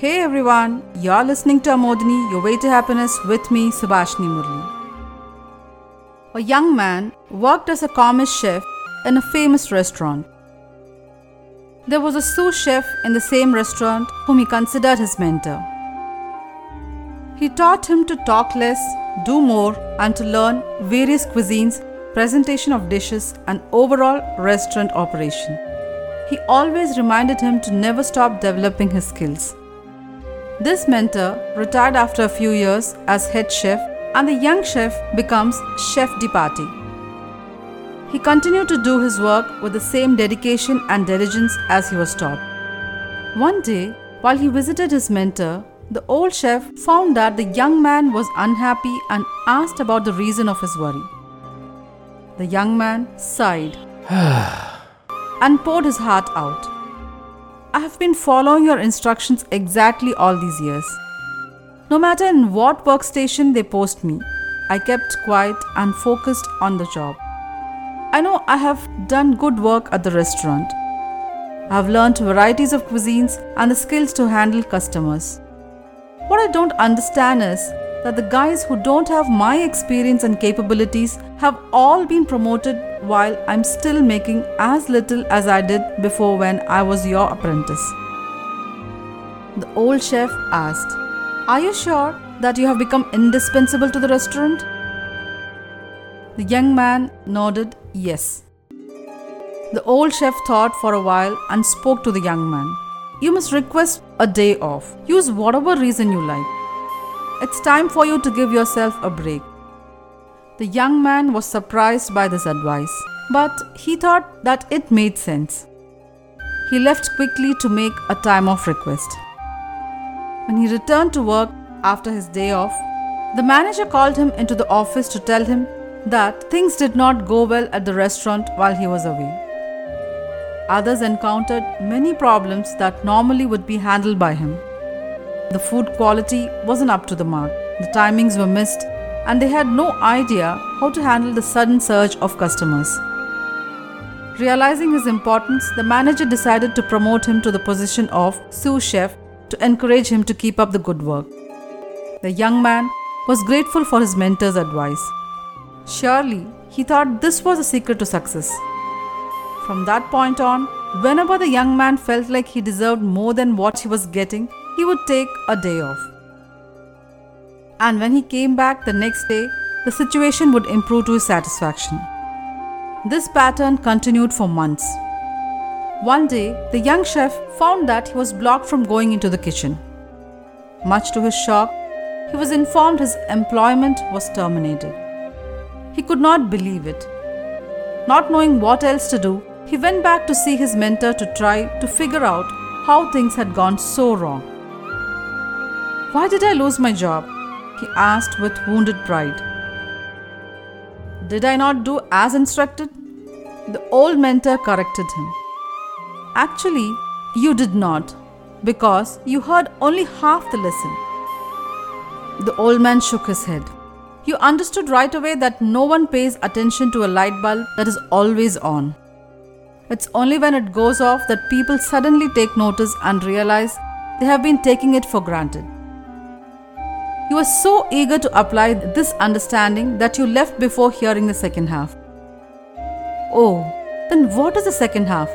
Hey everyone, you're listening to Amodini, your way to happiness with me, Subhashini Murali. A young man worked as a commis chef in a famous restaurant. There was a sous chef in the same restaurant whom he considered his mentor. He taught him to talk less, do more, and to learn various cuisines, presentation of dishes, and overall restaurant operation. He always reminded him to never stop developing his skills. This mentor retired after a few years as head chef, and the young chef becomes chef de partie. He continued to do his work with the same dedication and diligence as he was taught. One day, while he visited his mentor, the old chef found that the young man was unhappy and asked about the reason of his worry. The young man sighed and poured his heart out. I have been following your instructions exactly all these years. No matter in what workstation they post me, I kept quiet and focused on the job. I know I have done good work at the restaurant. I have learned varieties of cuisines and the skills to handle customers. What I don't understand is that the guys who don't have my experience and capabilities have all been promoted while I'm still making as little as I did before when I was your apprentice. The old chef asked, Are you sure that you have become indispensable to the restaurant? The young man nodded yes. The old chef thought for a while and spoke to the young man. You must request a day off. Use whatever reason you like. It's time for you to give yourself a break. The young man was surprised by this advice, but he thought that it made sense. He left quickly to make a time off request. When he returned to work after his day off, the manager called him into the office to tell him that things did not go well at the restaurant while he was away. Others encountered many problems that normally would be handled by him. The food quality wasn't up to the mark, the timings were missed, and they had no idea how to handle the sudden surge of customers. Realizing his importance, the manager decided to promote him to the position of sous chef to encourage him to keep up the good work. The young man was grateful for his mentor's advice. Surely, he thought this was the secret to success. From that point on, whenever the young man felt like he deserved more than what he was getting, he would take a day off. And when he came back the next day, the situation would improve to his satisfaction. This pattern continued for months. One day, the young chef found that he was blocked from going into the kitchen. Much to his shock, he was informed his employment was terminated. He could not believe it. Not knowing what else to do, he went back to see his mentor to try to figure out how things had gone so wrong. Why did I lose my job? he asked with wounded pride. Did I not do as instructed? The old mentor corrected him. Actually, you did not, because you heard only half the lesson. The old man shook his head. You understood right away that no one pays attention to a light bulb that is always on. It's only when it goes off that people suddenly take notice and realize they have been taking it for granted. You were so eager to apply this understanding that you left before hearing the second half. Oh, then what is the second half?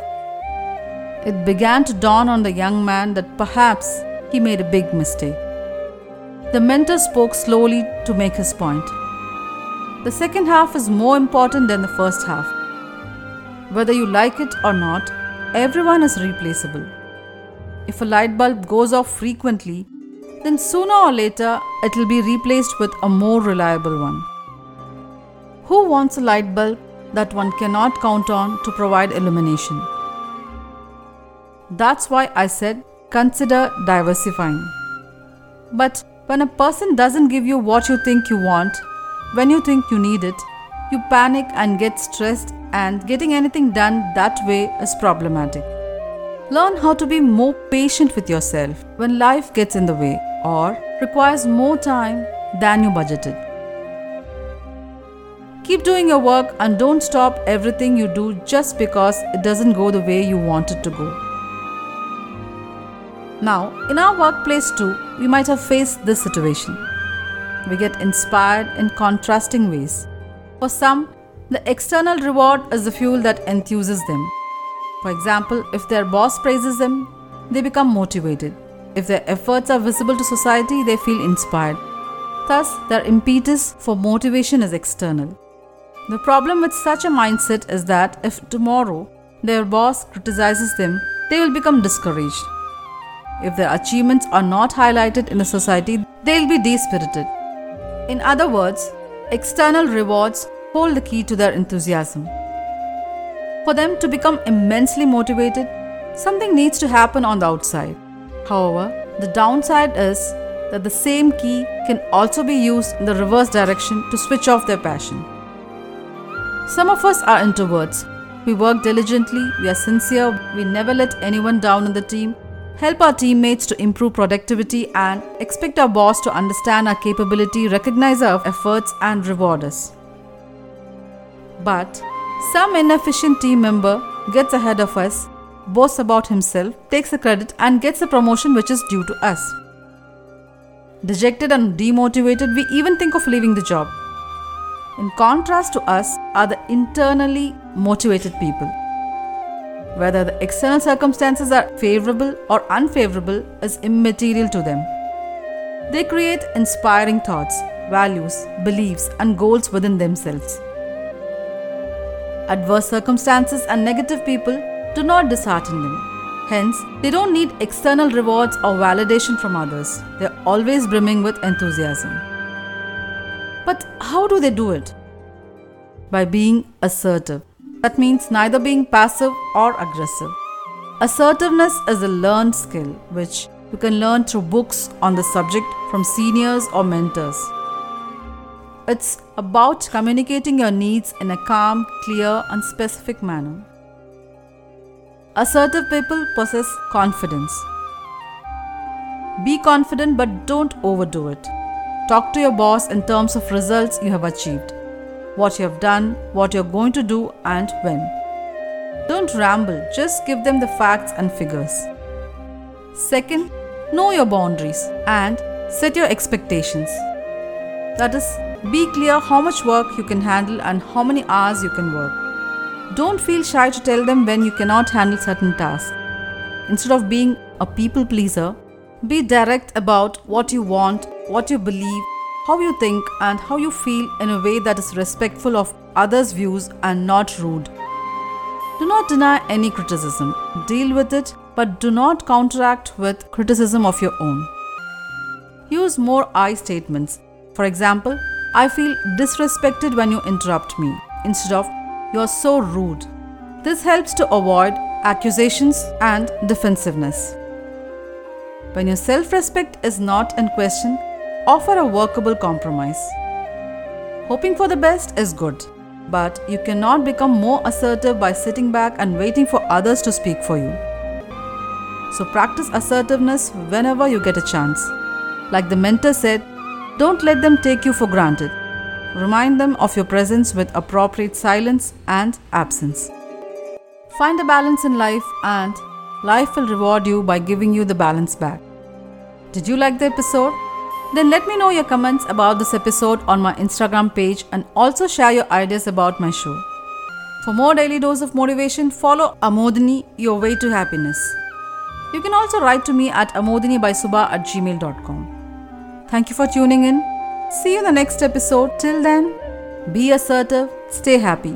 It began to dawn on the young man that perhaps he made a big mistake. The mentor spoke slowly to make his point. The second half is more important than the first half. Whether you like it or not, everyone is replaceable. If a light bulb goes off frequently, then sooner or later it will be replaced with a more reliable one. Who wants a light bulb that one cannot count on to provide illumination? That's why I said consider diversifying. But when a person doesn't give you what you think you want, when you think you need it, you panic and get stressed and getting anything done that way is problematic. Learn how to be more patient with yourself when life gets in the way or requires more time than you budgeted. Keep doing your work and don't stop everything you do just because it doesn't go the way you want it to go. Now, in our workplace too, we might have faced this situation. We get inspired in contrasting ways. For some, the external reward is the fuel that enthuses them. For example, if their boss praises them, they become motivated. If their efforts are visible to society, they feel inspired. Thus, their impetus for motivation is external. The problem with such a mindset is that if tomorrow their boss criticizes them, they will become discouraged. If their achievements are not highlighted in the society, they'll be dispirited. In other words, external rewards hold the key to their enthusiasm. For them to become immensely motivated, something needs to happen on the outside. However, the downside is that the same key can also be used in the reverse direction to switch off their passion. Some of us are introverts. We work diligently, we are sincere, we never let anyone down in the team, help our teammates to improve productivity, and expect our boss to understand our capability, recognize our efforts, and reward us. But some inefficient team member gets ahead of us, boasts about himself, takes the credit, and gets the promotion which is due to us. Dejected and demotivated, we even think of leaving the job. In contrast to us are the internally motivated people. Whether the external circumstances are favorable or unfavorable is immaterial to them. They create inspiring thoughts, values, beliefs, and goals within themselves. Adverse circumstances and negative people do not dishearten them. Hence, they don't need external rewards or validation from others. They're always brimming with enthusiasm. But how do they do it? By being assertive. That means neither being passive or aggressive. Assertiveness is a learned skill which you can learn through books on the subject from seniors or mentors. It's about communicating your needs in a calm, clear, and specific manner. Assertive people possess confidence. Be confident but don't overdo it. Talk to your boss in terms of results you have achieved what you have done, what you're going to do, and when. Don't ramble, just give them the facts and figures. Second, know your boundaries and set your expectations. That is, be clear how much work you can handle and how many hours you can work. Don't feel shy to tell them when you cannot handle certain tasks. Instead of being a people pleaser, be direct about what you want, what you believe, how you think and how you feel in a way that is respectful of others' views and not rude. Do not deny any criticism, deal with it, but do not counteract with criticism of your own. Use more I statements. For example, I feel disrespected when you interrupt me, instead of you're so rude. This helps to avoid accusations and defensiveness. When your self respect is not in question, offer a workable compromise. Hoping for the best is good, but you cannot become more assertive by sitting back and waiting for others to speak for you. So practice assertiveness whenever you get a chance. Like the mentor said, don't let them take you for granted. Remind them of your presence with appropriate silence and absence. Find a balance in life, and life will reward you by giving you the balance back. Did you like the episode? Then let me know your comments about this episode on my Instagram page and also share your ideas about my show. For more daily dose of motivation, follow Amodini, your way to happiness. You can also write to me at amodinibysuba at gmail.com. Thank you for tuning in. See you in the next episode. Till then, be assertive, stay happy.